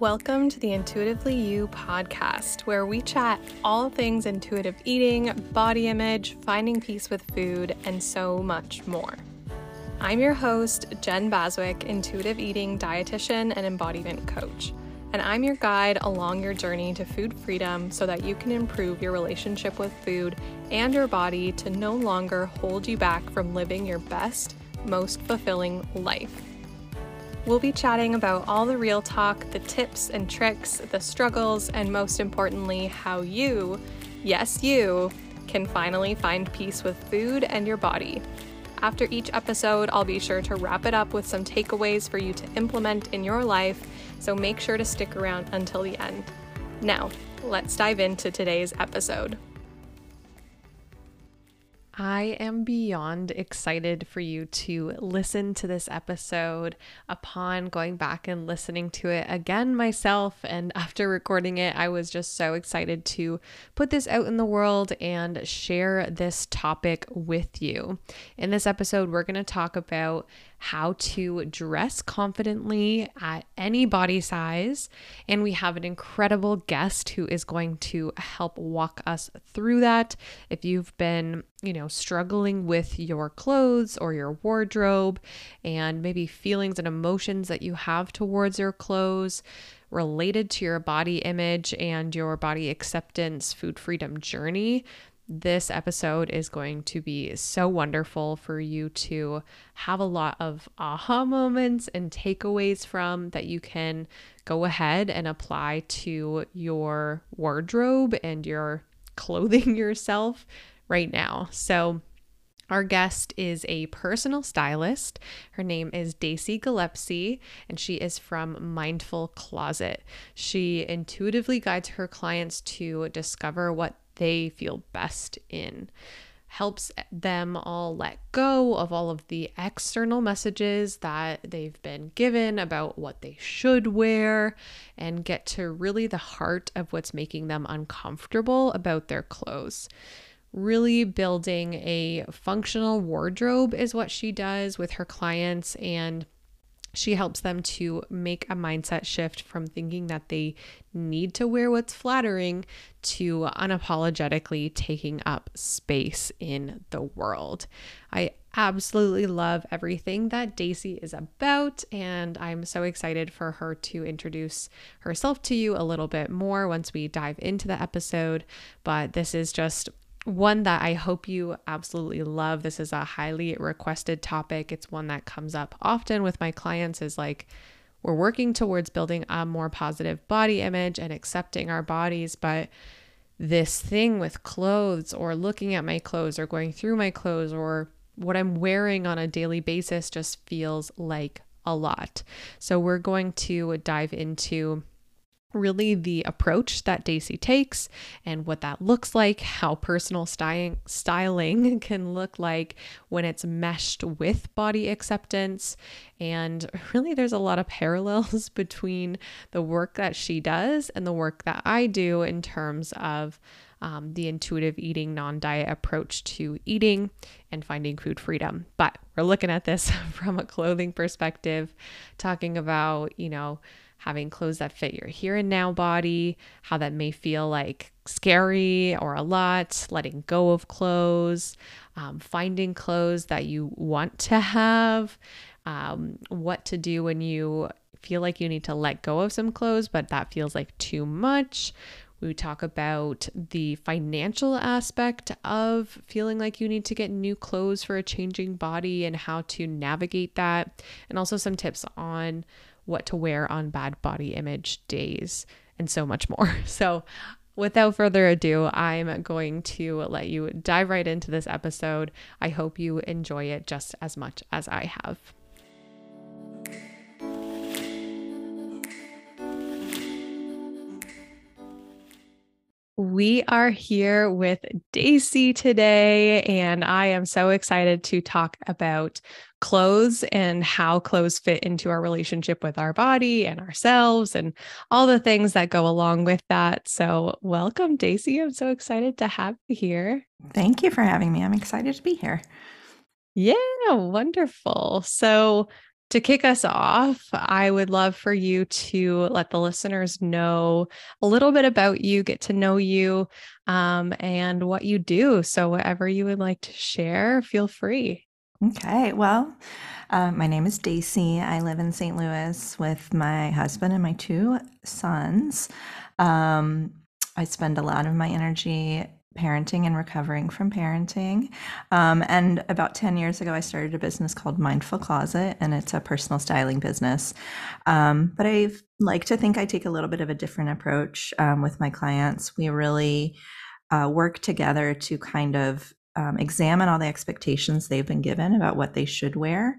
Welcome to the Intuitively You podcast, where we chat all things intuitive eating, body image, finding peace with food, and so much more. I'm your host, Jen Baswick, intuitive eating dietitian and embodiment coach, and I'm your guide along your journey to food freedom so that you can improve your relationship with food and your body to no longer hold you back from living your best, most fulfilling life. We'll be chatting about all the real talk, the tips and tricks, the struggles, and most importantly, how you, yes, you, can finally find peace with food and your body. After each episode, I'll be sure to wrap it up with some takeaways for you to implement in your life, so make sure to stick around until the end. Now, let's dive into today's episode. I am beyond excited for you to listen to this episode upon going back and listening to it again myself. And after recording it, I was just so excited to put this out in the world and share this topic with you. In this episode, we're going to talk about how to dress confidently at any body size. And we have an incredible guest who is going to help walk us through that. If you've been, you know, struggling with your clothes or your wardrobe and maybe feelings and emotions that you have towards your clothes, related to your body image and your body acceptance food freedom journey, this episode is going to be so wonderful for you to have a lot of aha moments and takeaways from that you can go ahead and apply to your wardrobe and your clothing yourself right now. So, our guest is a personal stylist. Her name is Dacy Gillespie, and she is from Mindful Closet. She intuitively guides her clients to discover what they feel best in. Helps them all let go of all of the external messages that they've been given about what they should wear and get to really the heart of what's making them uncomfortable about their clothes really building a functional wardrobe is what she does with her clients and she helps them to make a mindset shift from thinking that they need to wear what's flattering to unapologetically taking up space in the world. I absolutely love everything that Dacy is about, and I'm so excited for her to introduce herself to you a little bit more once we dive into the episode. But this is just one that I hope you absolutely love. This is a highly requested topic. It's one that comes up often with my clients is like we're working towards building a more positive body image and accepting our bodies, but this thing with clothes or looking at my clothes or going through my clothes or what I'm wearing on a daily basis just feels like a lot. So we're going to dive into really the approach that Dacy takes and what that looks like, how personal styling can look like when it's meshed with body acceptance. And really there's a lot of parallels between the work that she does and the work that I do in terms of um, the intuitive eating, non diet approach to eating and finding food freedom. But we're looking at this from a clothing perspective, talking about, you know, having clothes that fit your here and now body, how that may feel like scary or a lot, letting go of clothes, um, finding clothes that you want to have, um, what to do when you feel like you need to let go of some clothes, but that feels like too much. We talk about the financial aspect of feeling like you need to get new clothes for a changing body and how to navigate that, and also some tips on what to wear on bad body image days, and so much more. So, without further ado, I'm going to let you dive right into this episode. I hope you enjoy it just as much as I have. We are here with Dacy today, and I am so excited to talk about clothes and how clothes fit into our relationship with our body and ourselves and all the things that go along with that. So, welcome, Dacy. I'm so excited to have you here. Thank you for having me. I'm excited to be here. Yeah, wonderful. So, to kick us off, I would love for you to let the listeners know a little bit about you, get to know you, um, and what you do. So, whatever you would like to share, feel free. Okay. Well, uh, my name is Dacy. I live in St. Louis with my husband and my two sons. Um, I spend a lot of my energy parenting and recovering from parenting. Um, and about 10 years ago, I started a business called Mindful Closet, and it's a personal styling business. Um, but I like to think I take a little bit of a different approach um, with my clients. We really uh, work together to kind of um, examine all the expectations they've been given about what they should wear.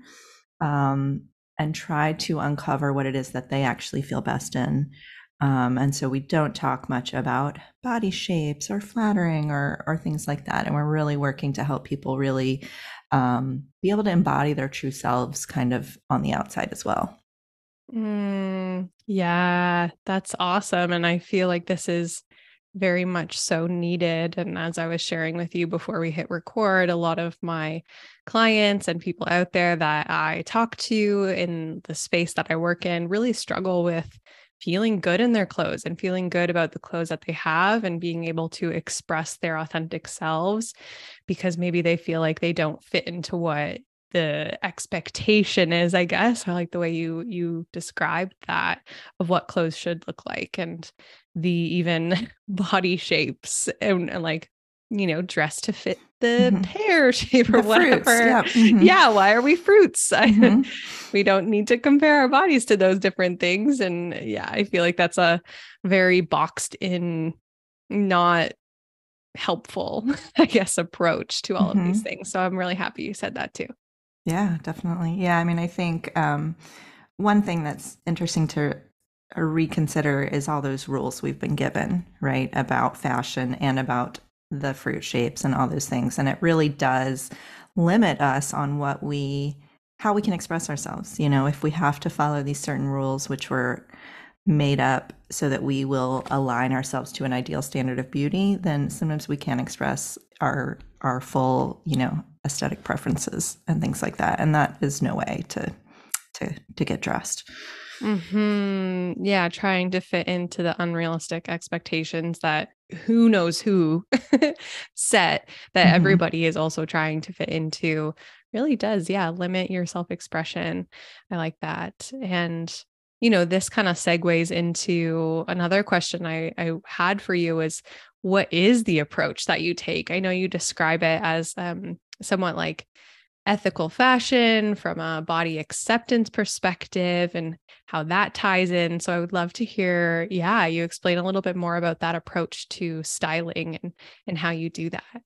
Um, and try to uncover what it is that they actually feel best in. Um, and so we don't talk much about body shapes or flattering or, or things like that. And we're really working to help people really um, be able to embody their true selves kind of on the outside as well. Mm, yeah, that's awesome. And I feel like this is very much so needed. And as I was sharing with you before we hit record, a lot of my clients and people out there that I talk to in the space that I work in really struggle with feeling good in their clothes and feeling good about the clothes that they have and being able to express their authentic selves because maybe they feel like they don't fit into what the expectation is i guess i like the way you you described that of what clothes should look like and the even body shapes and, and like you know dress to fit the mm-hmm. pear shape or the whatever. Fruits, yeah. Mm-hmm. yeah. why are we fruits? Mm-hmm. we don't need to compare our bodies to those different things. And yeah, I feel like that's a very boxed in, not helpful, I guess, approach to all of these mm-hmm. things. So I'm really happy you said that too. Yeah, definitely. Yeah. I mean, I think um, one thing that's interesting to reconsider is all those rules we've been given, right, about fashion and about the fruit shapes and all those things. And it really does limit us on what we, how we can express ourselves. You know, if we have to follow these certain rules, which were made up so that we will align ourselves to an ideal standard of beauty, then sometimes we can't express our our full, you know, aesthetic preferences and things like that. And that is no way to to to get dressed. Mm-hmm. Yeah, trying to fit into the unrealistic expectations that who knows who set that mm-hmm. everybody is also trying to fit into really does, yeah, limit your self expression. I like that. And, you know, this kind of segues into another question I, I had for you is what is the approach that you take? I know you describe it as um, somewhat like ethical fashion from a body acceptance perspective and how that ties in. So I would love to hear, yeah, you explain a little bit more about that approach to styling and and how you do that.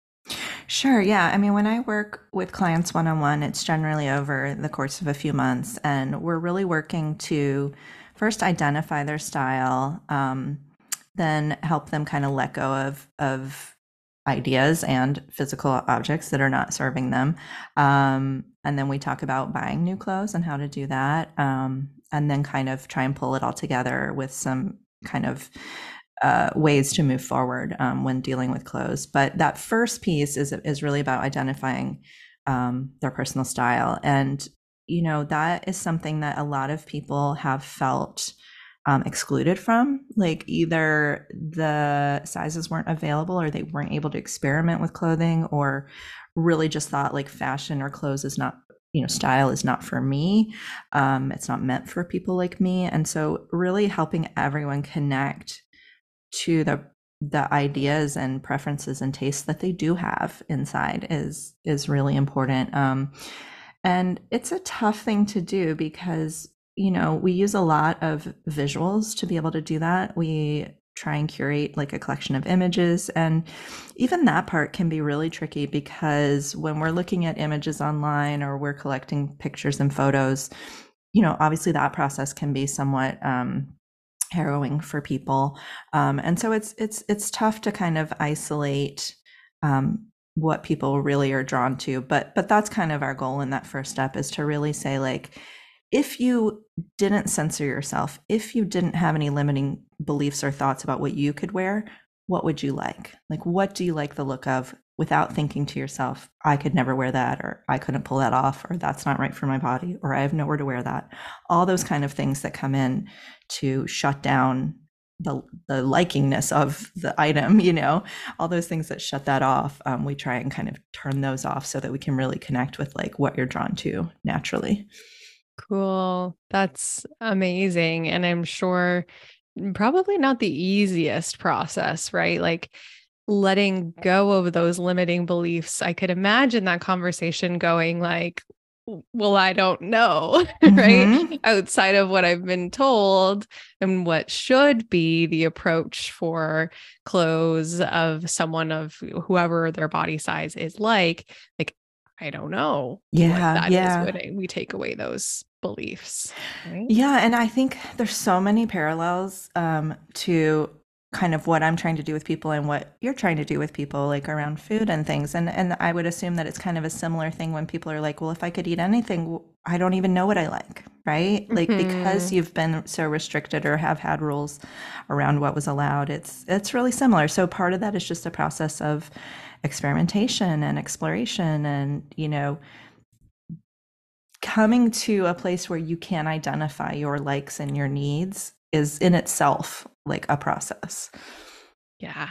Sure. Yeah. I mean, when I work with clients one on one, it's generally over the course of a few months, and we're really working to first identify their style, um, then help them kind of let go of of ideas and physical objects that are not serving them. Um, and then we talk about buying new clothes and how to do that. Um, and then kind of try and pull it all together with some kind of uh, ways to move forward um, when dealing with clothes. But that first piece is is really about identifying um, their personal style, and you know that is something that a lot of people have felt um, excluded from. Like either the sizes weren't available or they weren't able to experiment with clothing or really just thought like fashion or clothes is not you know style is not for me um, it's not meant for people like me and so really helping everyone connect to the the ideas and preferences and tastes that they do have inside is is really important um, and it's a tough thing to do because you know, we use a lot of visuals to be able to do that. We try and curate like a collection of images. And even that part can be really tricky because when we're looking at images online or we're collecting pictures and photos, you know, obviously that process can be somewhat um, harrowing for people. Um, and so it's it's it's tough to kind of isolate um, what people really are drawn to. But but that's kind of our goal in that first step is to really say like if you didn't censor yourself, if you didn't have any limiting beliefs or thoughts about what you could wear, what would you like? Like, what do you like the look of? without thinking to yourself, I could never wear that, or I couldn't pull that off, or that's not right for my body, or I have nowhere to wear that. All those kind of things that come in to shut down the the likingness of the item, you know, all those things that shut that off. Um, we try and kind of turn those off so that we can really connect with like what you're drawn to naturally. Cool. That's amazing. And I'm sure probably not the easiest process, right? Like letting go of those limiting beliefs. I could imagine that conversation going like, well, I don't know, mm-hmm. right? Outside of what I've been told and what should be the approach for clothes of someone of whoever their body size is like, like, I don't know. Yeah. That yeah. when we take away those beliefs. Right? Yeah. And I think there's so many parallels um, to kind of what I'm trying to do with people and what you're trying to do with people like around food and things and and I would assume that it's kind of a similar thing when people are like well if I could eat anything I don't even know what I like right like mm-hmm. because you've been so restricted or have had rules around what was allowed it's it's really similar so part of that is just a process of experimentation and exploration and you know coming to a place where you can identify your likes and your needs is in itself like a process. Yeah.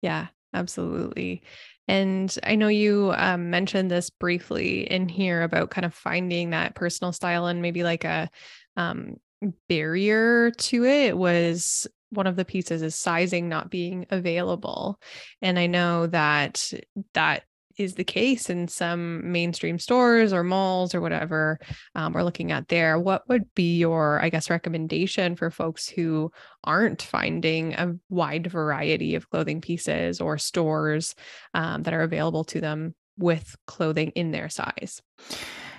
Yeah, absolutely. And I know you um, mentioned this briefly in here about kind of finding that personal style and maybe like a um, barrier to it was one of the pieces is sizing not being available. And I know that that is the case in some mainstream stores or malls or whatever um, we're looking at there, what would be your, I guess, recommendation for folks who aren't finding a wide variety of clothing pieces or stores um, that are available to them with clothing in their size?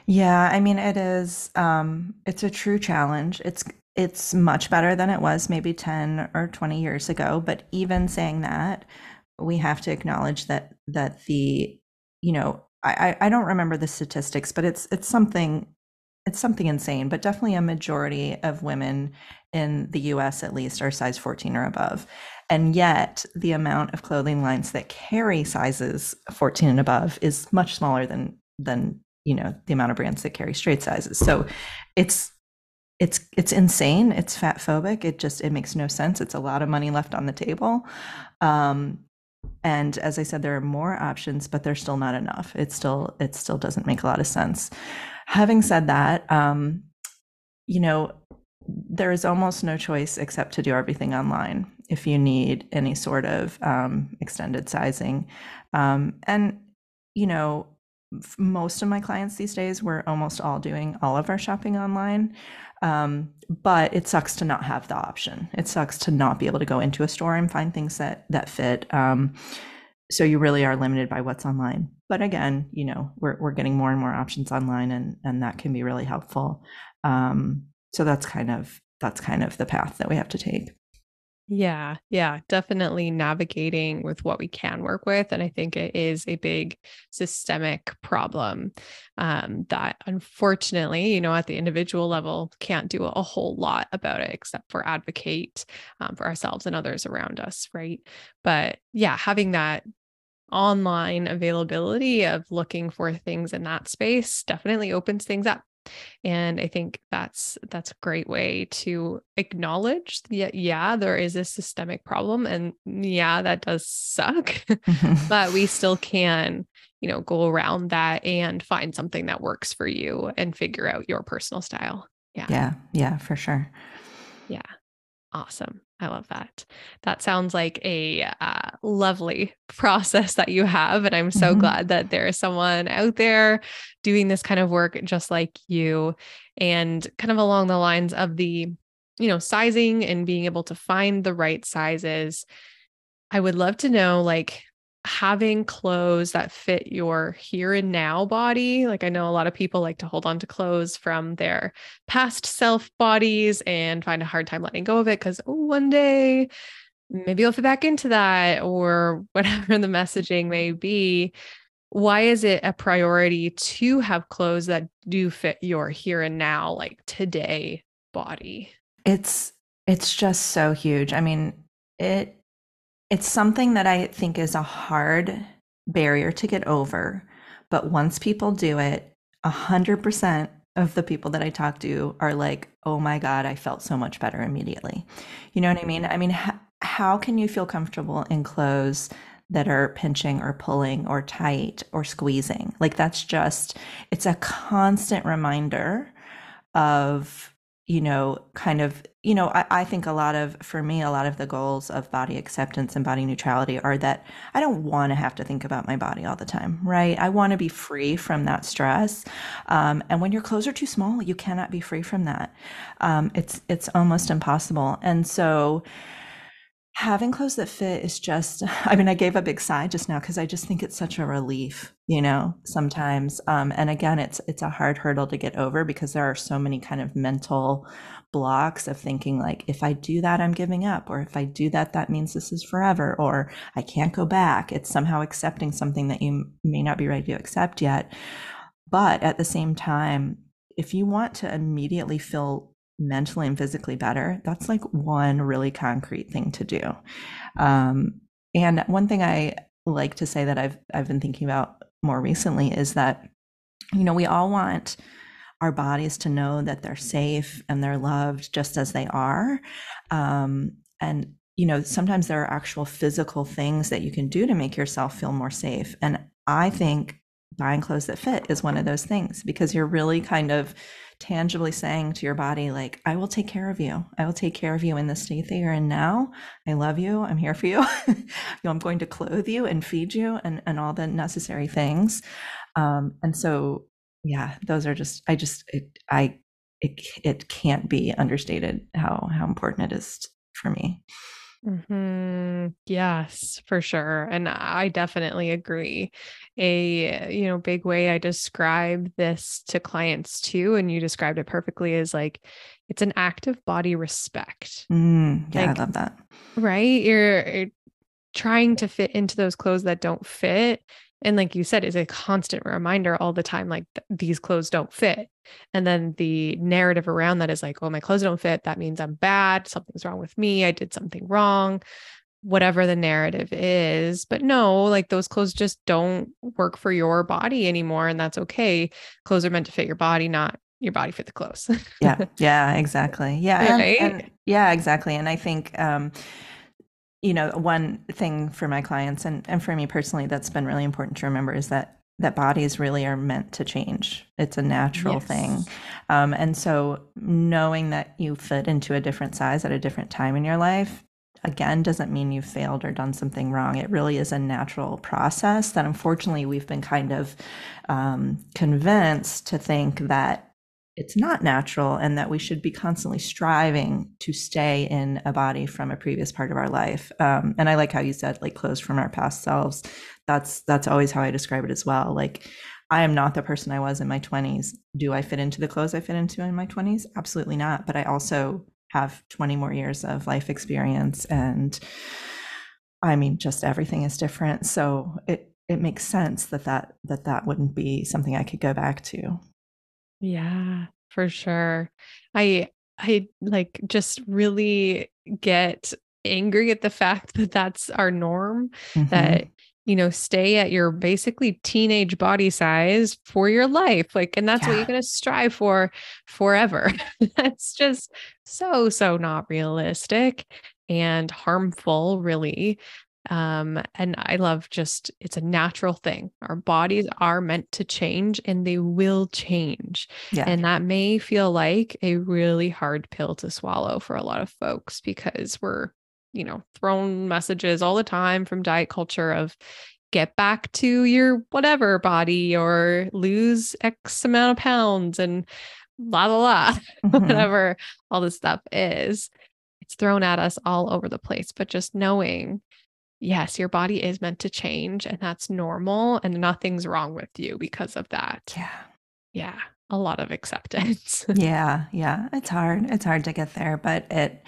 Yeah, I mean, it is. Um, it's a true challenge. It's it's much better than it was maybe 10 or 20 years ago but even saying that we have to acknowledge that that the you know, I, I don't remember the statistics, but it's it's something it's something insane, but definitely a majority of women in the US at least are size 14 or above. And yet the amount of clothing lines that carry sizes 14 and above is much smaller than than, you know, the amount of brands that carry straight sizes. So it's it's it's insane. It's fat phobic. It just it makes no sense. It's a lot of money left on the table. Um, and as i said there are more options but they're still not enough it still it still doesn't make a lot of sense having said that um, you know there is almost no choice except to do everything online if you need any sort of um, extended sizing um, and you know most of my clients these days we're almost all doing all of our shopping online um, but it sucks to not have the option. It sucks to not be able to go into a store and find things that that fit. Um, so you really are limited by what's online. But again, you know, we're we're getting more and more options online, and and that can be really helpful. Um, so that's kind of that's kind of the path that we have to take. Yeah, yeah, definitely navigating with what we can work with. And I think it is a big systemic problem um, that unfortunately, you know, at the individual level, can't do a whole lot about it except for advocate um, for ourselves and others around us, right? But yeah, having that online availability of looking for things in that space definitely opens things up and i think that's that's a great way to acknowledge that yeah there is a systemic problem and mm, yeah that does suck but we still can you know go around that and find something that works for you and figure out your personal style. Yeah. Yeah yeah for sure. Yeah. Awesome I love that. That sounds like a uh, lovely process that you have. And I'm so mm-hmm. glad that there is someone out there doing this kind of work just like you and kind of along the lines of the, you know, sizing and being able to find the right sizes. I would love to know, like, having clothes that fit your here and now body. Like I know a lot of people like to hold on to clothes from their past self bodies and find a hard time letting go of it because one day maybe I'll fit back into that or whatever the messaging may be. Why is it a priority to have clothes that do fit your here and now, like today body? It's it's just so huge. I mean, it it's something that I think is a hard barrier to get over. But once people do it, 100% of the people that I talk to are like, oh my God, I felt so much better immediately. You know what I mean? I mean, h- how can you feel comfortable in clothes that are pinching or pulling or tight or squeezing? Like, that's just, it's a constant reminder of you know, kind of, you know, I, I, think a lot of, for me, a lot of the goals of body acceptance and body neutrality are that I don't want to have to think about my body all the time, right? I want to be free from that stress. Um, and when your clothes are too small, you cannot be free from that. Um, it's it's almost impossible. And so, having clothes that fit is just i mean i gave a big sigh just now because i just think it's such a relief you know sometimes. Um, and again it's it's a hard hurdle to get over because there are so many kind of mental blocks of thinking like if i do that i'm giving up or if i do that that means this is forever or i can't go back. It's somehow accepting something that you may not be ready to accept yet. But at the same time if you want to immediately feel mentally and physically better, that's like one really concrete thing to do. Um, and one thing I like to say that I've I've been thinking about more recently is that you know we all want our bodies to know that they're safe and they're loved just as they are. Um, and you know sometimes there are actual physical things that you can do to make yourself feel more safe. And I think buying clothes that fit is one of those things because you're really kind of tangibly saying to your body like i will take care of you. I will take care of you in the state that you're in now. I love you. I'm here for you. You know, i'm going to clothe you and feed you and, and all the necessary things. Um, and so yeah those are just i just it, i it, it can't be understated how how important it is for me Mm-hmm. Yes, for sure. And I definitely agree. A, you know, big way I describe this to clients too, and you described it perfectly, is like it's an act of body respect. Mm, yeah, like, I love that. Right? You're, you're trying to fit into those clothes that don't fit and like you said is a constant reminder all the time like th- these clothes don't fit. And then the narrative around that is like oh my clothes don't fit. That means i'm bad. Something's wrong with me. I did something wrong. Whatever the narrative is. But no like those clothes just don't work for your body anymore and that's okay. Clothes are meant to fit your body not your body fit the clothes. Yeah. Yeah exactly. Yeah right? and, and, yeah exactly. And i think um you know, one thing for my clients and, and for me personally that's been really important to remember is that that bodies really are meant to change. It's a natural yes. thing. Um, and so knowing that you fit into a different size at a different time in your life, again, doesn't mean you've failed or done something wrong. It really is a natural process that unfortunately we've been kind of um, convinced to think that it's not natural and that we should be constantly striving to stay in a body from a previous part of our life. Um, and i like how you said like clothes from our past selves. That's that's always how i describe it as well. Like i am not the person i was in my 20s do i fit into the clothes i fit into in my 20s absolutely not. But i also have 20 more years of life experience and i mean just everything is different. So it it makes sense that that that that wouldn't be something i could go back to yeah, for sure. I I like just really get angry at the fact that that's our norm mm-hmm. that you know stay at your basically teenage body size for your life like and that's yeah. what you're going to strive for forever that's just so so not realistic and harmful really um, and I love just it's a natural thing. Our bodies are meant to change and they will change. Yeah. And that may feel like a really hard pill to swallow for a lot of folks because we're, you know, thrown messages all the time from diet culture of get back to your whatever body or lose X amount of pounds and la la la, mm-hmm. whatever all this stuff is. It's thrown at us all over the place. But just knowing yes, your body is meant to change and that's normal and nothing's wrong with you because of that. Yeah. Yeah. A lot of acceptance. yeah. Yeah. It's hard. It's hard to get there, but it,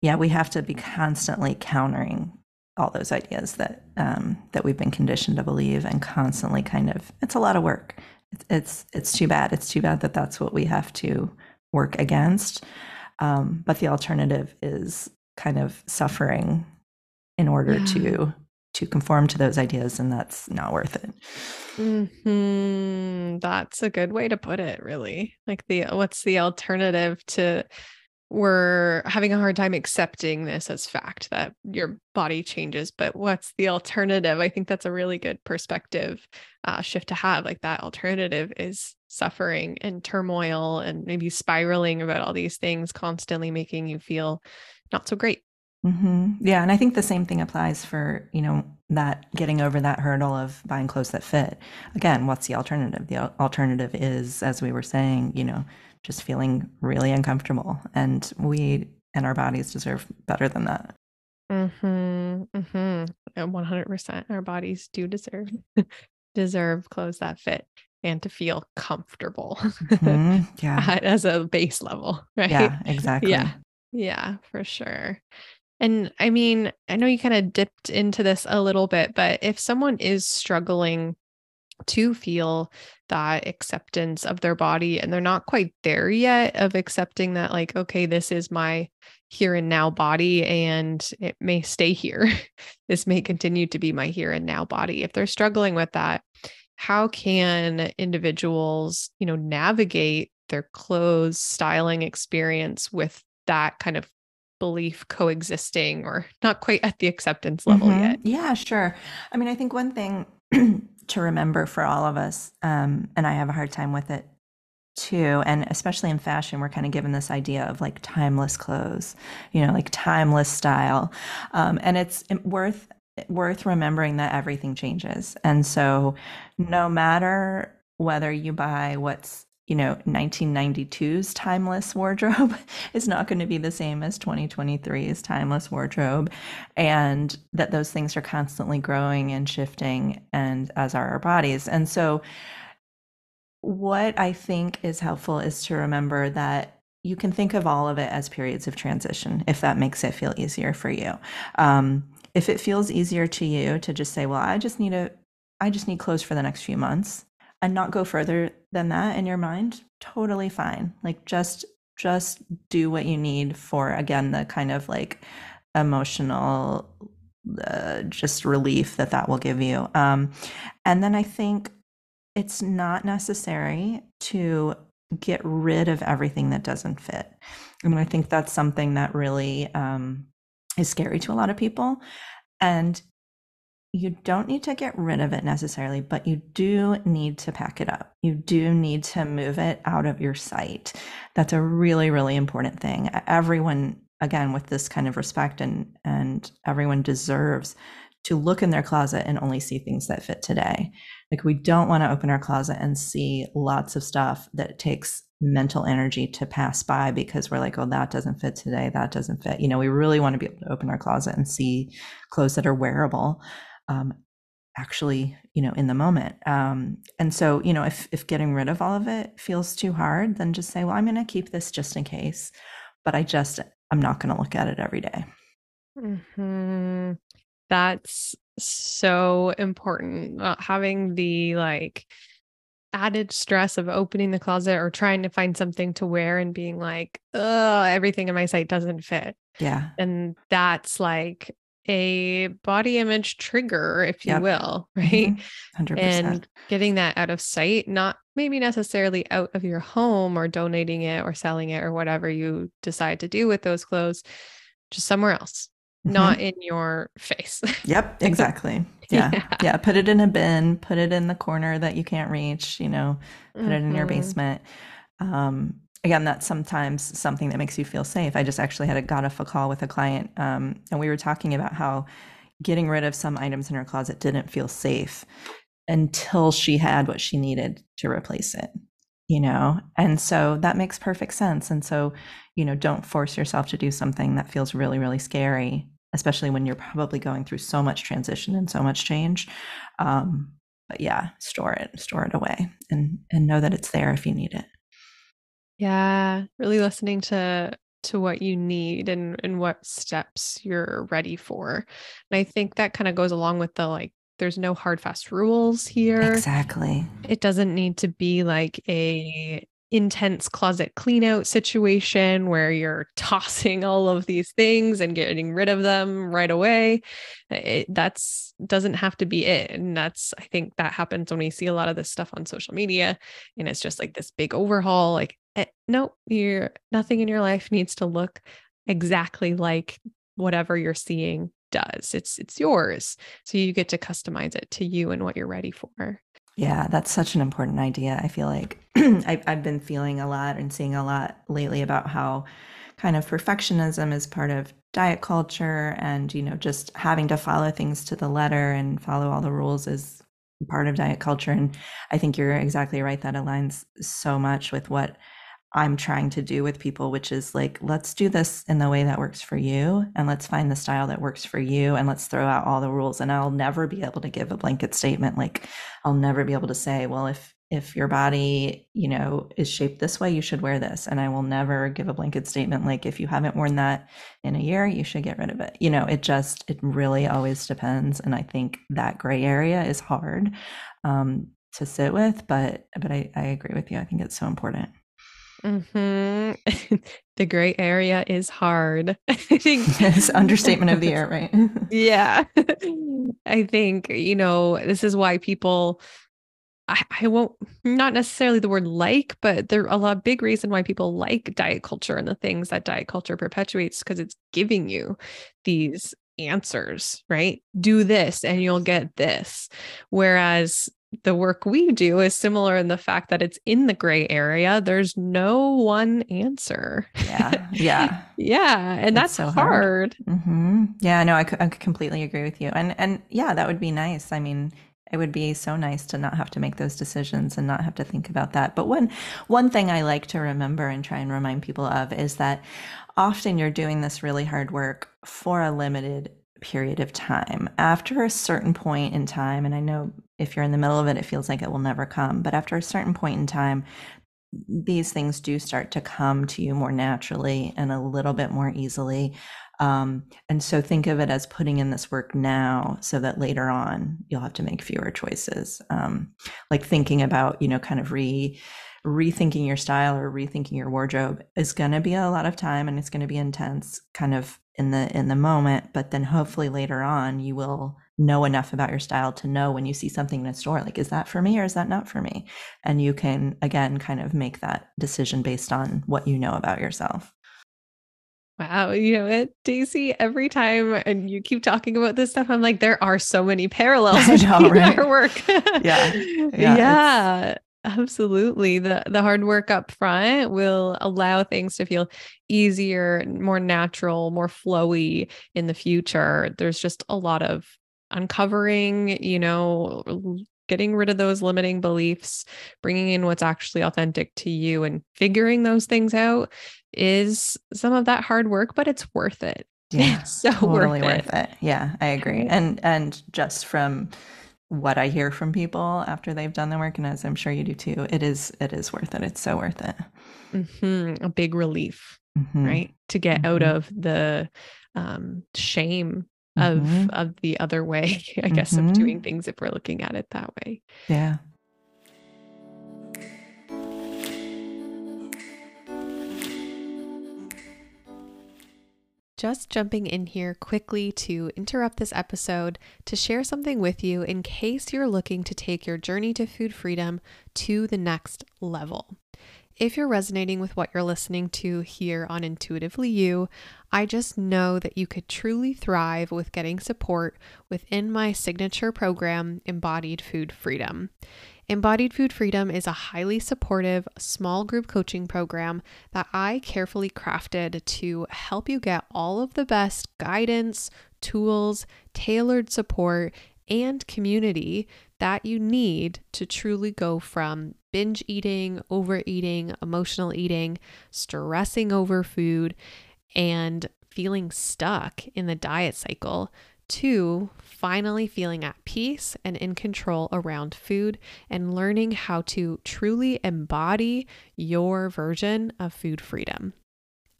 yeah, we have to be constantly countering all those ideas that um, that we've been conditioned to believe and constantly kind of it's a lot of work it's it's, it's too bad it's too bad that that's what we have to work against um, but the alternative is kind of suffering in order yeah. to to conform to those ideas and that's not worth it. Mm-hmm. that's a good way to put it really. Like the what's the alternative to we're having a hard time accepting this as fact that your body changes but what's the alternative? I think that's a really good perspective uh, shift to have. Like that alternative is suffering and turmoil and maybe spiraling about all these things constantly making you feel not so great mm-hmm. yeah and i think the same thing applies for you know that getting over that hurdle of buying clothes that fit again what's the alternative the alternative is as we were saying you know just feeling really uncomfortable. And we and our bodies deserve better than that. Mm-hmm. Mm-hmm. One hundred percent. Our bodies do deserve deserve clothes that fit and to feel comfortable. Mm-hmm. Yeah. As a base level, right? Yeah, exactly. Yeah. Yeah, for sure. And I mean, I know you kind of dipped into this a little bit, but if someone is struggling to feel that acceptance of their body and they're not quite there yet of accepting that like okay this is my here and now body and it may stay here. This may continue to be my here and now body. If they're struggling with that how can individuals you know navigate their clothes styling experience with that kind of belief coexisting or not quite at the acceptance level mm-hmm. yet yeah sure i mean i think one thing to remember for all of us. Um, and I have a hard time with it too. And especially in fashion, we're kind of given this idea of like timeless clothes, you know, like timeless style. Um, and it's worth worth remembering that everything changes. And so no matter whether you buy what's you know 1992's timeless wardrobe is not going to be the same as 2023's timeless wardrobe and that those things are constantly growing and shifting and as are our bodies. And so what i think is helpful is to remember that you can think of all of it as periods of transition if that makes it feel easier for you. Um, if it feels easier to you to just say well i just need a i just need clothes for the next few months and not go further than that in your mind, totally fine. Like just just do what you need for again the kind of like emotional uh, just relief that that will give you. Um, and then I think it's not necessary to get rid of everything that doesn't fit. I mean, I think that's something that really um, is scary to a lot of people. And you don't need to get rid of it necessarily, but you do need to pack it up. You do need to move it out of your sight. That's a really, really important thing. Everyone, again, with this kind of respect and and everyone deserves to look in their closet and only see things that fit today. Like we don't want to open our closet and see lots of stuff that takes mental energy to pass by because we're like, oh, that doesn't fit today. That doesn't fit. You know, we really want to be able to open our closet and see clothes that are wearable um, actually you know in the moment um, and so you know if if getting rid of all of it feels too hard then just say well i'm going to keep this just in case but i just i'm not going to look at it every day. Mm-hmm. that's so important not having the like added stress of opening the closet or trying to find something to wear and being like oh everything in my sight doesn't fit yeah and that's like a body image trigger, if you yep. will, right? Mm-hmm. 100%. And getting that out of sight, not maybe necessarily out of your home or donating it or selling it or whatever you decide to do with those clothes, just somewhere else, mm-hmm. not in your face. Yep, exactly. Yeah. yeah. yeah. Put it in a bin, put it in the corner that you can't reach, you know, put mm-hmm. it in your mm-hmm. basement. Um, again, that's sometimes something that makes you feel safe. I just actually had a got off a call with a client, um, and we were talking about how getting rid of some items in her closet didn't feel safe until she had what she needed to replace it you know? And so that makes perfect sense. And so you know don't force yourself to do something that feels really really scary especially when you're probably going through so much transition and so much change. Um, but yeah store it store it away and and know that it's there if you need it yeah, really listening to to what you need and and what steps you're ready for. And I think that kind of goes along with the like there's no hard fast rules here. Exactly. It doesn't need to be like a intense closet clean out situation where you're tossing all of these things and getting rid of them right away. It, that's doesn't have to be it. And that's, I think that happens when we see a lot of this stuff on social media and it's just like this big overhaul. Like, eh, no, you're nothing in your life needs to look exactly like whatever you're seeing does. It's it's yours. So you get to customize it to you and what you're ready for. Yeah, that's such an important idea. I feel like I've, I've been feeling a lot and seeing a lot lately about how kind of perfectionism is part of diet culture and, you know, just having to follow things to the letter and follow all the rules is part of diet culture. And I think you're exactly right. That aligns so much with what I'm trying to do with people, which is like, let's do this in the way that works for you and let's find the style that works for you and let's throw out all the rules. And I'll never be able to give a blanket statement. Like, I'll never be able to say, well, if, if your body, you know, is shaped this way, you should wear this. And I will never give a blanket statement like, if you haven't worn that in a year, you should get rid of it. You know, it just, it really always depends. And I think that gray area is hard um, to sit with, but, but I, I agree with you. I think it's so important. Mm-hmm. the gray area is hard. I think it's understatement of the year, right? yeah. I think, you know, this is why people I, I won't not necessarily the word like, but there a lot of big reason why people like diet culture and the things that diet culture perpetuates because it's giving you these answers, right? Do this and you'll get this. Whereas the work we do is similar in the fact that it's in the gray area. There's no one answer. Yeah. Yeah. yeah. And that's so hard. hard. Mm-hmm. Yeah. No, I, I completely agree with you. And, and yeah, that would be nice. I mean, it would be so nice to not have to make those decisions and not have to think about that. But one, one thing I like to remember and try and remind people of is that often you're doing this really hard work for a limited period of time. After a certain point in time, and I know if you're in the middle of it, it feels like it will never come, but after a certain point in time, these things do start to come to you more naturally and a little bit more easily. Um, and so think of it as putting in this work now so that later on you'll have to make fewer choices. Um, like thinking about, you know, kind of re rethinking your style or rethinking your wardrobe is going to be a lot of time and it's going to be intense kind of in the in the moment but then hopefully later on you will know enough about your style to know when you see something in a store like is that for me or is that not for me and you can again kind of make that decision based on what you know about yourself Wow, you know it, Dacy. Every time, and you keep talking about this stuff, I'm like, there are so many parallels between right? our work. yeah, yeah, yeah. Absolutely. The the hard work up front will allow things to feel easier, more natural, more flowy in the future. There's just a lot of uncovering, you know, getting rid of those limiting beliefs, bringing in what's actually authentic to you and figuring those things out is some of that hard work, but it's worth it. Yeah. It's so totally worth, worth it. it. Yeah, I agree. And and just from what I hear from people after they've done the work, and as I'm sure you do too, it is it is worth it. It's so worth it. Mm-hmm. A big relief, mm-hmm. right? To get mm-hmm. out of the um, shame of mm-hmm. of the other way, I guess, of doing mm-hmm. things if we're looking at it that way. Yeah. Just jumping in here quickly to interrupt this episode to share something with you in case you're looking to take your journey to food freedom to the next level. If you're resonating with what you're listening to here on Intuitively You, I just know that you could truly thrive with getting support within my signature program, Embodied Food Freedom. Embodied Food Freedom is a highly supportive small group coaching program that I carefully crafted to help you get all of the best guidance, tools, tailored support, and community that you need to truly go from binge eating, overeating, emotional eating, stressing over food, and feeling stuck in the diet cycle to finally feeling at peace and in control around food and learning how to truly embody your version of food freedom.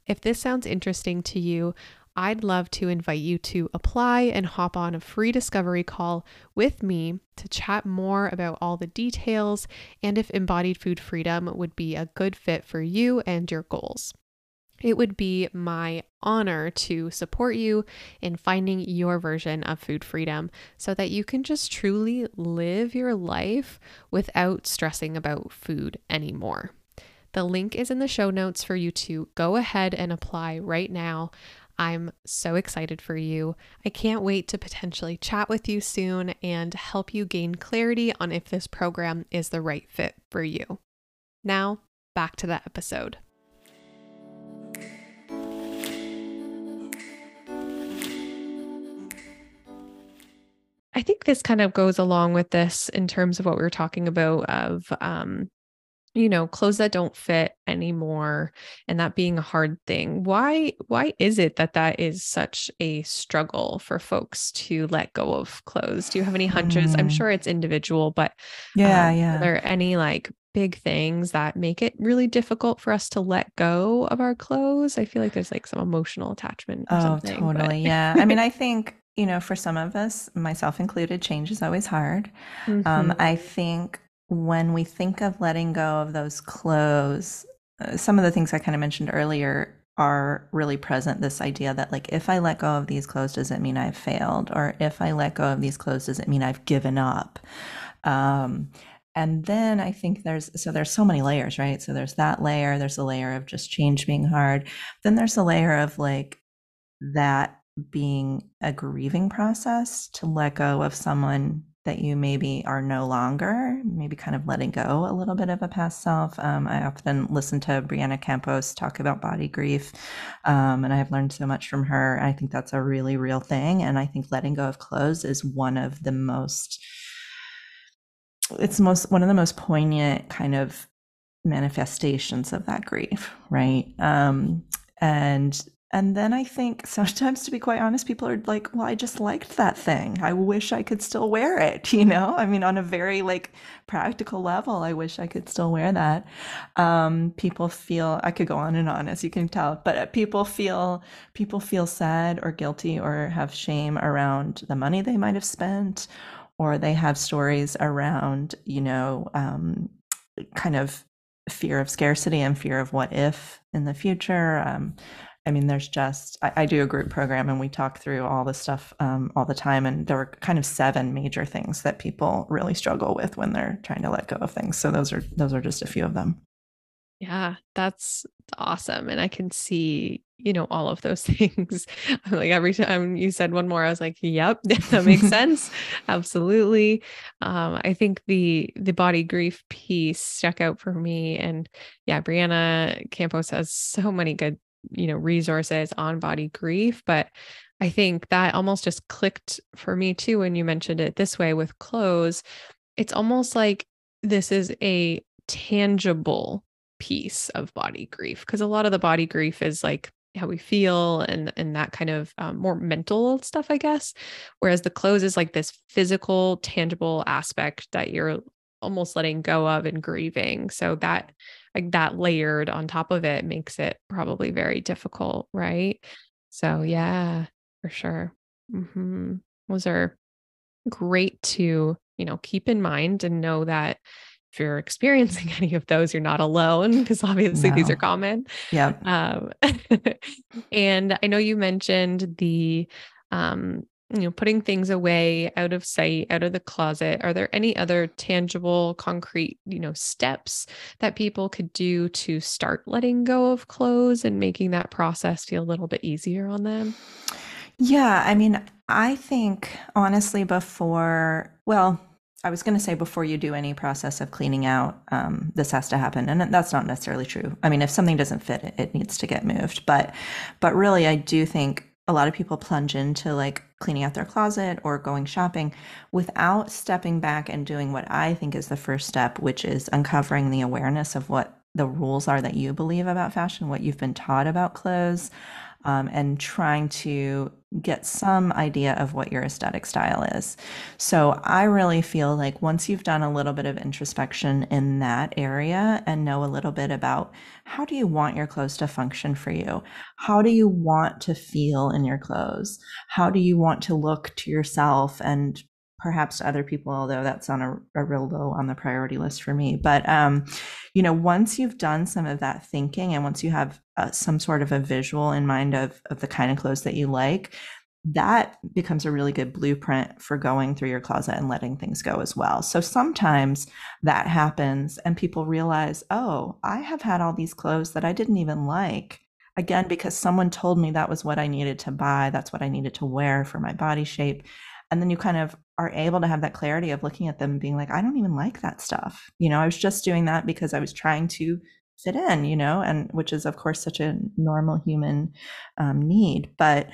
If this sounds interesting to you, I'd love to invite you to apply and hop on a free discovery call with me to chat more about all the details and if embodied food freedom would be a good fit for you and your goals. It would be my honor to support you in finding your version of food freedom so that you can just truly live your life without stressing about food anymore. The link is in the show notes for you to go ahead and apply right now. I'm so excited for you. I can't wait to potentially chat with you soon and help you gain clarity on if this program is the right fit for you. Now, back to the episode. I think this kind of goes along with this in terms of what we were talking about of um, you know clothes that don't fit anymore and that being a hard thing. Why why is it that that is such a struggle for folks to let go of clothes? Do you have any hunches? Mm. i'm sure it's individual but yeah um, yeah. are there any like big things that make it really difficult for us to let go of our clothes? I feel like there's like some emotional attachment oh totally yeah. I mean i think you know for some of us myself included change is always hard um, mm-hmm. um, i think when we think of letting go of those clothes, uh, some of the things I kind of mentioned earlier are really present. This idea that, like, if I let go of these clothes, does it mean I've failed? Or if I let go of these clothes, does it mean I've given up? Um, and then I think there's so there's so many layers, right? So there's that layer, there's a layer of just change being hard. Then there's a layer of like that being a grieving process to let go of someone that you maybe are no longer, maybe kind of letting go a little bit of a past self. Um, I often listen to Brianna Campos talk about body grief, um, and I've learned so much from her. I think that's a really real thing. And I think letting go of clothes is one of the most, it's most, one of the most poignant kind of manifestations of that grief, right? Um, and and then I think sometimes, to be quite honest, people are like, well, I just liked that thing. I wish I could still wear it. You know, I mean, on a very like practical level, I wish I could still wear that. Um, people feel, I could go on and on, as you can tell, but people feel, people feel sad or guilty or have shame around the money they might have spent, or they have stories around, you know, um, kind of fear of scarcity and fear of what if in the future. Um, I mean, there's just, I, I, do a group program and we talk through all this stuff um, all the time. And there were kind of seven major things that people really struggle with when they're trying to let go of things. So those are, those are just a few of them. Yeah, that's awesome. And I can see, you know, all of those things. like every time you said one more, I was like, yep, that makes sense. Absolutely. Um, I think the the body grief piece stuck out for me. And yeah, Brianna Campos has so many good you know resources on body grief but i think that almost just clicked for me too when you mentioned it this way with clothes. It's almost like this is a tangible piece of body grief because a lot of the body grief is like how we feel and and that kind of um, more mental stuff i guess whereas the clothes is like this physical tangible aspect that you're almost letting go of and grieving so that like that layered on top of it makes it probably very difficult, right? So yeah, for sure. Mm-hmm. Those are great to, you know, keep in mind and know that if you're experiencing any of those, you're not alone because obviously no. these are common. Yeah. Um, and I know you mentioned the um, you know putting things away out of sight out of the closet are there any other tangible concrete you know steps that people could do to start letting go of clothes and making that process feel a little bit easier on them yeah i mean i think honestly before well I was going to say before you do any process of cleaning out, um, this has to happen, and that's not necessarily true. I mean, if something doesn't fit, it, it needs to get moved. But, but really, I do think a lot of people plunge into like cleaning out their closet or going shopping without stepping back and doing what I think is the first step, which is uncovering the awareness of what the rules are that you believe about fashion, what you've been taught about clothes, um, and trying to get some idea of what your aesthetic style is. So I really feel like once you've done a little bit of introspection in that area and know a little bit about how do you want your clothes to function for you? How do you want to feel in your clothes? How do you want to look to yourself and perhaps to other people, although that's on a, a real low on the priority list for me. But, um, you know, once you've done some of that thinking and once you have uh, some sort of a visual in mind of, of the kind of clothes that you like, that becomes a really good blueprint for going through your closet and letting things go as well. So sometimes that happens and people realize, oh, I have had all these clothes that I didn't even like. Again, because someone told me that was what I needed to buy, that's what I needed to wear for my body shape and then you kind of are able to have that clarity of looking at them and being like i don't even like that stuff you know i was just doing that because i was trying to fit in you know and which is of course such a normal human um, need but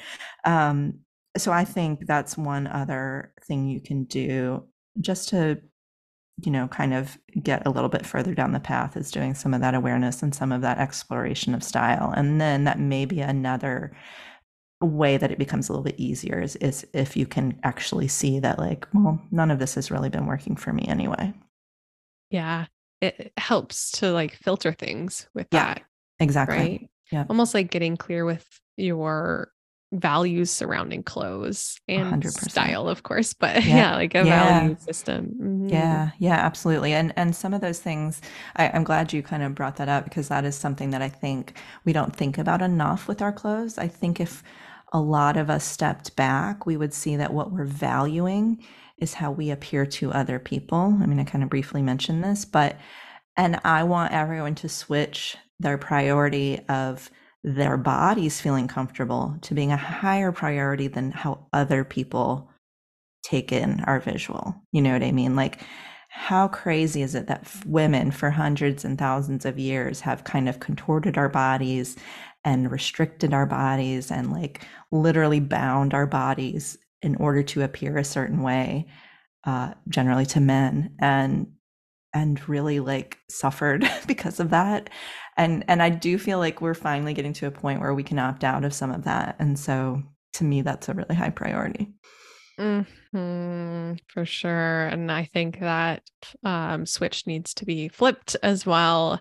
um, so i think that's one other thing you can do just to you know kind of get a little bit further down the path is doing some of that awareness and some of that exploration of style and then that may be another way that it becomes a little bit easier is, is if you can actually see that like well none of this has really been working for me anyway. Yeah it helps to like filter things with yeah, that exactly right yeah almost like getting clear with your values surrounding clothes and 100%. style of course but yeah, yeah like a yeah. value system mm-hmm. yeah yeah absolutely and and some of those things I, i'm glad you kind of brought that up because that is something that i think we don't think about enough with our clothes i think if a lot of us stepped back, we would see that what we're valuing is how we appear to other people. I mean, I kind of briefly mentioned this, but, and I want everyone to switch their priority of their bodies feeling comfortable to being a higher priority than how other people take in our visual. You know what I mean? Like, how crazy is it that women for hundreds and thousands of years have kind of contorted our bodies and restricted our bodies and like literally bound our bodies in order to appear a certain way uh, generally to men and and really like suffered because of that. And and i do feel like we're finally getting to a point where we can opt out of some of that and so to me that's a really high priority. Mm-hmm, for sure and i think that um, switch needs to be flipped as well.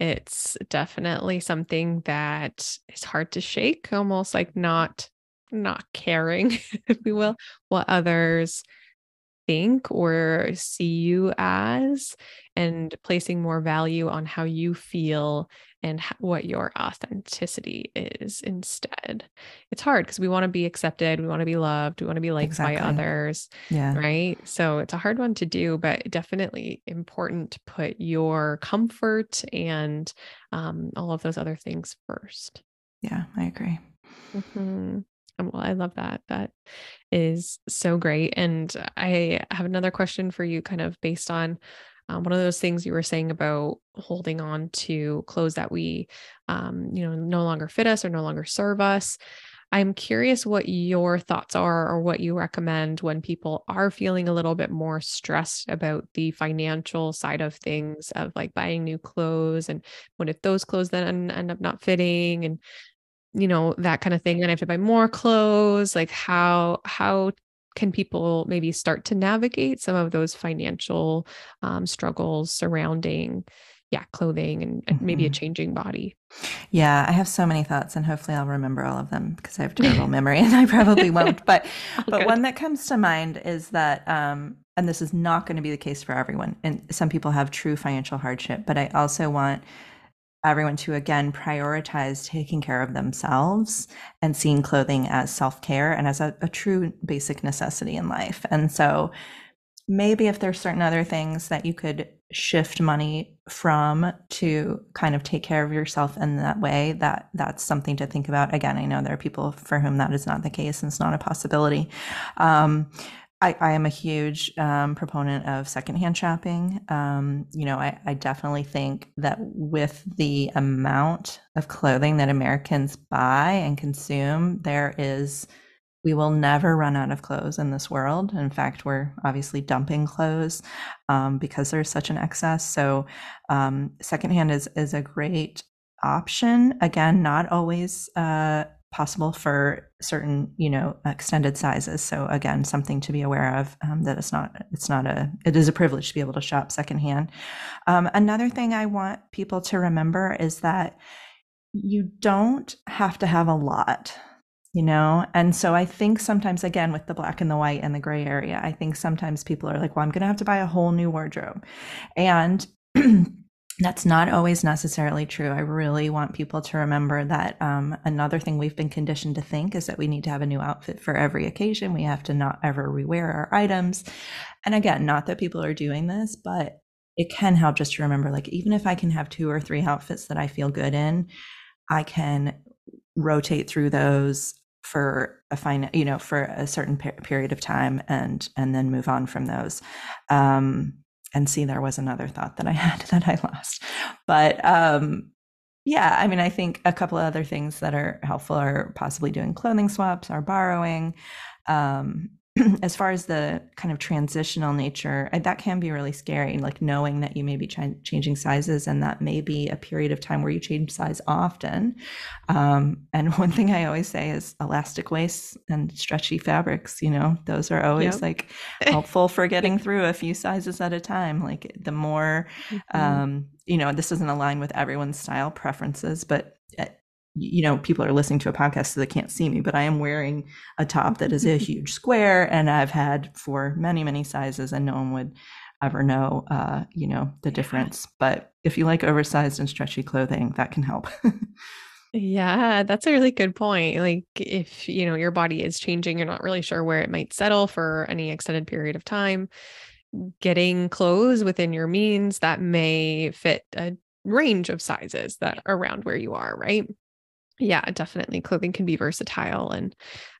It's definitely something that is hard to shake, almost like not not caring, if we will, what others think or see you as and placing more value on how you feel and what your authenticity is instead. It's hard because we want to be accepted, we want to be loved, we want to be liked exactly. by others. Yeah. Right. So it's a hard one to do, but definitely important to put your comfort and um, all of those other things first. Yeah, I agree. Mm-hmm. Well, I love that. That is so great. And I have another question for you, kind of based on um, one of those things you were saying about holding on to clothes that we, um, you know, no longer fit us or no longer serve us. I'm curious what your thoughts are or what you recommend when people are feeling a little bit more stressed about the financial side of things of like buying new clothes and what if those clothes then end up not fitting and you know that kind of thing then i have to buy more clothes like how how can people maybe start to navigate some of those financial um, struggles surrounding yeah clothing and, and mm-hmm. maybe a mm-hmm. changing body yeah i have so many thoughts and hopefully i'll remember all of them because i have terrible memory and i probably won't but but one that comes to mind is that um, and this is not going to be the case for everyone and some people have true financial hardship but i also want everyone to again prioritize taking care of themselves and seeing clothing as self-care and as a, a, true basic necessity in life. And so maybe if there's certain other things that you could shift money from to kind of take care of yourself in that way that that's something to think about. Again i know there are people for whom that is not the case and it's not a possibility. Um, I, I am a huge um, proponent of secondhand shopping. Um, you know, I, I definitely think that with the amount of clothing that Americans buy and consume, there is, we will never run out of clothes in this world. In fact, we're obviously dumping clothes um, because there's such an excess. So, um, secondhand is is a great option. Again, not always uh, possible for certain you know extended sizes. So again something to be aware of um, that it's not it's not a it is a privilege to be able to shop secondhand. Um, another thing i want people to remember is that you don't have to have a lot you know? And so i think sometimes again with the black and the white and the gray area i think sometimes people are like well i'm going to have to buy a whole new wardrobe. And that's not always necessarily true. I really want people to remember that um, another thing we've been conditioned to think is that we need to have a new outfit for every occasion. We have to not ever rewear our items. And again, not that people are doing this, but it can help just to remember like, even if I can have two or three outfits that I feel good in, I can rotate through those for a fine you know for a certain period of time and and then move on from those um and see there was another thought that i had that i lost. But um yeah i mean i think a couple of other things that are helpful are possibly doing clothing swaps or borrowing um as far as the kind of transitional nature, that can be really scary. Like knowing that you may be ch- changing sizes and that may be a period of time where you change size often. Um, and one thing I always say is elastic waists and stretchy fabrics, you know, those are always yep. like helpful for getting through a few sizes at a time. Like the more, mm-hmm. um, you know, this doesn't align with everyone's style preferences, but eh, you know, people are listening to a podcast so they can't see me, but I am wearing a top that is a huge square and I've had for many, many sizes and no one would ever know, uh, you know, the difference. But if you like oversized and stretchy clothing, that can help. yeah, that's a really good point. Like if, you know, your body is changing, you're not really sure where it might settle for any extended period of time, getting clothes within your means that may fit a range of sizes that around where you are, right? Yeah, definitely. Clothing can be versatile. And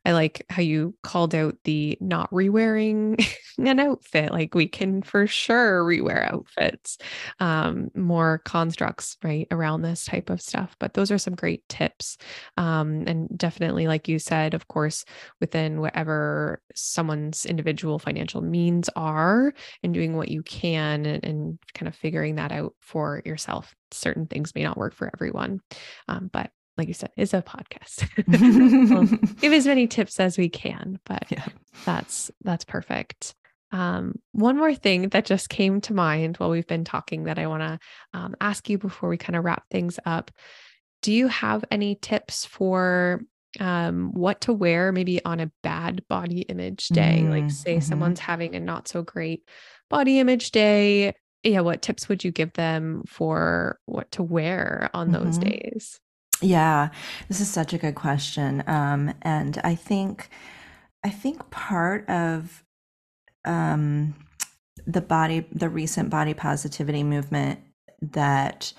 I like how you called out the not rewearing an outfit. Like we can for sure rewear outfits, um, more constructs, right, around this type of stuff. But those are some great tips. Um, and definitely, like you said, of course, within whatever someone's individual financial means are and doing what you can and, and kind of figuring that out for yourself. Certain things may not work for everyone. Um, but like you said, is a podcast. we'll give as many tips as we can, but yeah. that's that's perfect. Um, one more thing that just came to mind while we've been talking that I want to um, ask you before we kind of wrap things up. Do you have any tips for um, what to wear maybe on a bad body image day? Mm, like, say mm-hmm. someone's having a not so great body image day. Yeah, what tips would you give them for what to wear on mm-hmm. those days? Yeah, this is such a good question. Um, and I think I think part of um, the body the recent body positivity movement that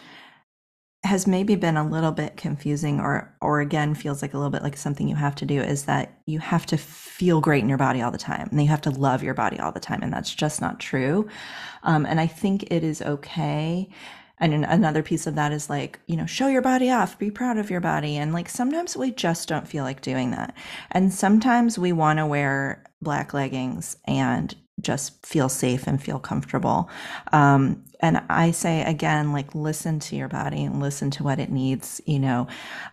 has maybe been a little bit confusing or or again feels like a little bit like something you have to do is that you have to feel great in your body all the time and you have to love your body all the time and that's just not true um, and i think it is okay and another piece of that is like you know show your body off be proud of your body and like sometimes we just don't feel like doing that and sometimes we want to wear black leggings and just feel safe and feel comfortable. Um, and I say again, like listen to your body and listen to what it needs, you know,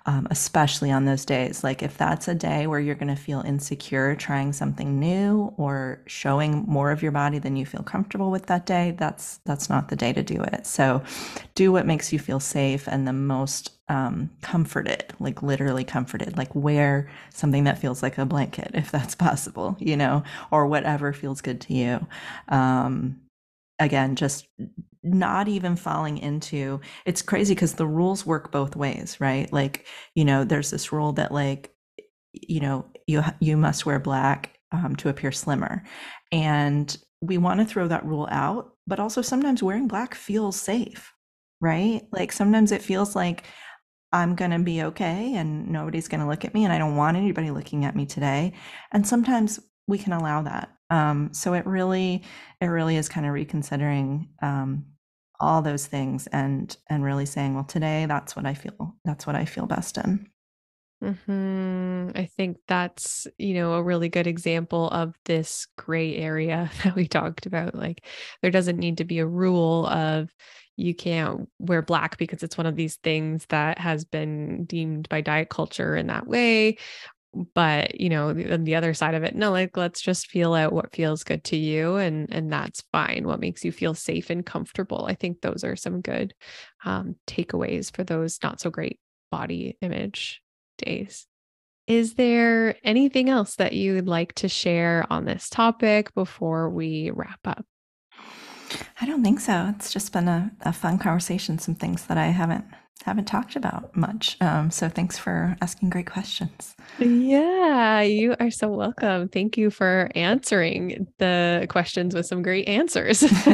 um, especially on those days. Like if that's a day where you're going to feel insecure trying something new or showing more of your body than you feel comfortable with that day, that's that's not the day to do it. So do what makes you feel safe and the most um, comforted, like literally comforted, like wear something that feels like a blanket if that's possible, you know, or whatever feels good to you. Um, again, just not even falling into it's crazy because the rules work both ways, right? Like, you know, there's this rule that like, you know, you you must wear black um, to appear slimmer, and we want to throw that rule out. But also, sometimes wearing black feels safe, right? Like sometimes it feels like I'm going to be okay and nobody's going to look at me and I don't want anybody looking at me today. And sometimes we can allow that. Um, so it really, it really is kind of reconsidering um, all those things and and really saying, well, today that's what I feel. That's what I feel best in. hmm I think that's, you know, a really good example of this gray area that we talked about. Like, there doesn't need to be a rule of, you can't wear black because it's one of these things that has been deemed by diet culture in that way but you know the, the other side of it no like let's just feel out what feels good to you and and that's fine. What makes you feel safe and comfortable i think those are some good um, takeaways for those not so great body image days. Is there anything else that you'd like to share on this topic before we wrap up? I don't think so. It's just been a, a fun conversation, some things that I haven't haven't talked about much. Um, so thanks for asking great questions. Yeah, you are so welcome. Thank you for answering the questions with some great answers.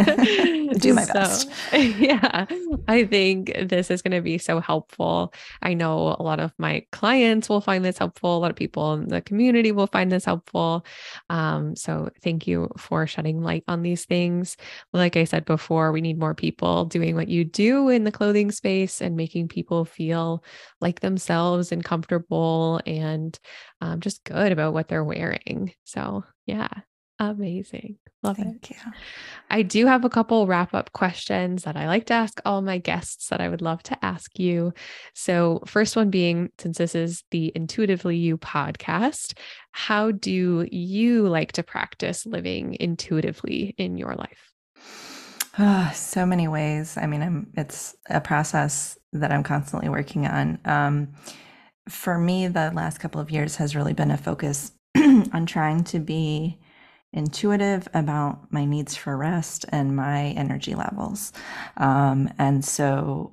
Do my so, best. Yeah, I think this is going to be so helpful. I know a lot of my clients will find this helpful. A lot of people in the community will find this helpful. Um, so thank you for shedding light on these things. Like I said before, we need more people doing what you do in the clothing space and making people feel like themselves and comfortable and um, just good about what they're wearing. So, yeah, amazing. Love it. Thank it. you. I do have a couple wrap up questions that I like to ask all my guests that I would love to ask you. So, first one being since this is the Intuitively You podcast, how do you like to practice living intuitively in your life? Oh, so many ways. I mean, I'm, it's a process that I'm constantly working on. Um, for me, the last couple of years has really been a focus on trying to be intuitive about my needs for rest and my energy levels. Um, and so,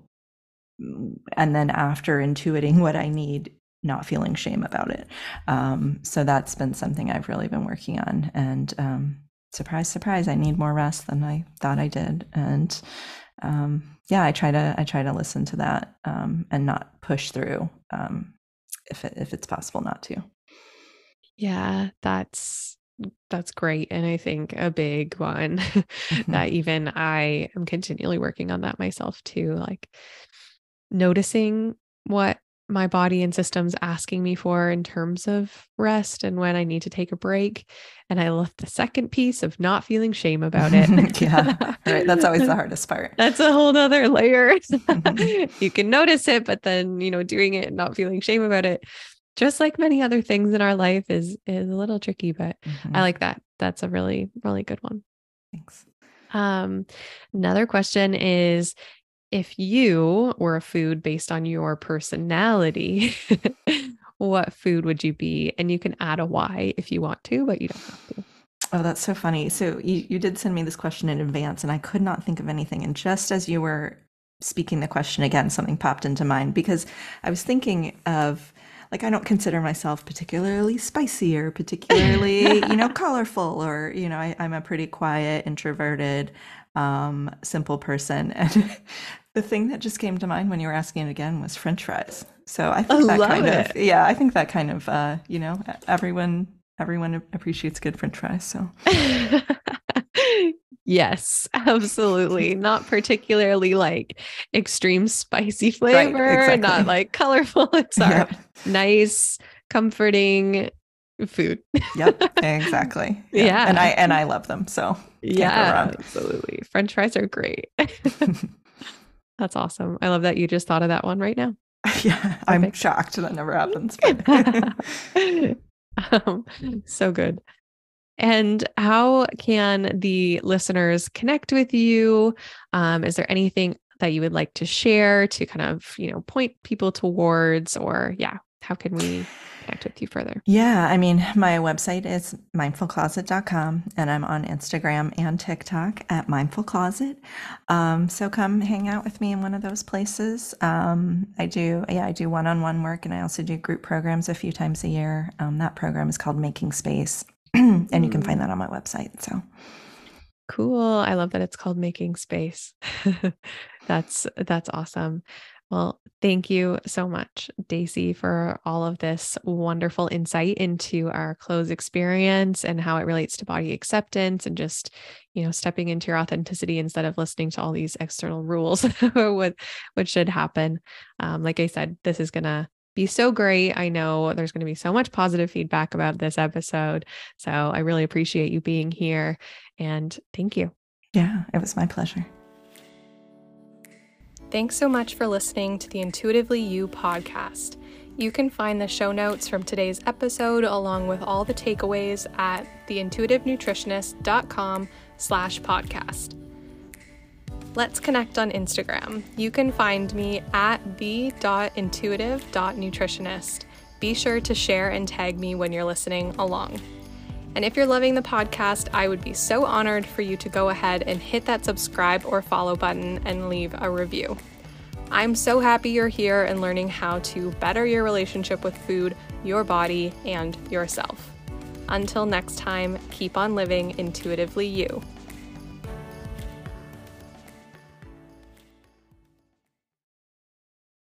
and then after intuiting what I need, not feeling shame about it. Um, so that's been something I've really been working on. And um, surprise, surprise, I need more rest than I thought I did. And um, yeah, I try to I try to listen to that um, and not push through um, if it, if it's possible not to. Yeah, that's that's great and i think a big one mm-hmm. that even i am continually working on that myself too like noticing what my body and systems asking me for in terms of rest and when I need to take a break. And I left the second piece of not feeling shame about it. yeah. Right. That's always the hardest part. That's a whole other layer. Mm-hmm. you can notice it, but then, you know, doing it and not feeling shame about it, just like many other things in our life is is a little tricky, but mm-hmm. I like that. That's a really, really good one. Thanks. Um, another question is if you were a food based on your personality, what food would you be? And you can add a why if you want to, but you don't have to. Oh, that's so funny. So you, you did send me this question in advance, and I could not think of anything. And just as you were speaking the question again, something popped into mind because I was thinking of like I don't consider myself particularly spicy or particularly, you know, colorful or, you know, I, am a pretty quiet, introverted, um, simple person. And the thing that just came to mind when you were asking it again was French fries. So I think I that kind it. of yeah, I think that kind of uh, you know, everyone everyone appreciates good French fries. So Yes, absolutely. not particularly like extreme spicy flavor, right, exactly. not like colorful. It's our yep. nice, comforting food. yep, exactly. Yeah. yeah. And I and I love them. So yeah, absolutely. French fries are great. That's awesome. I love that you just thought of that one right now. yeah, Perfect. I'm shocked that never happens. um, so good. And how can the listeners connect with you? Um, is there anything that you would like to share to kind of, you know, point people towards, or yeah, how can we connect with you further? Yeah, I mean, my website is mindfulcloset.com and I'm on Instagram and TikTok at mindfulcloset. Um, so come hang out with me in one of those places. Um, I do, yeah, I do one-on-one work and I also do group programs a few times a year. Um, that program is called Making Space and you can find mm. that on my website. So cool. I love that it's called Making Space. that's that's awesome. Well, thank you so much, Dacy, for all of this wonderful insight into our clothes experience and how it relates to body acceptance and just, you know, stepping into your authenticity instead of listening to all these external rules what what should happen. Um, like I said, this is gonna be so great. I know there's going to be so much positive feedback about this episode. So I really appreciate you being here and thank you. Yeah, it was my pleasure. Thanks so much for listening to the Intuitively You podcast. You can find the show notes from today's episode along with all the takeaways at theintuitivenutritionist.com slash podcast. Let's connect on Instagram. You can find me at the.intuitive.nutritionist. Be sure to share and tag me when you're listening along. And if you're loving the podcast, I would be so honored for you to go ahead and hit that subscribe or follow button and leave a review. I'm so happy you're here and learning how to better your relationship with food, your body, and yourself. Until next time, keep on living intuitively you.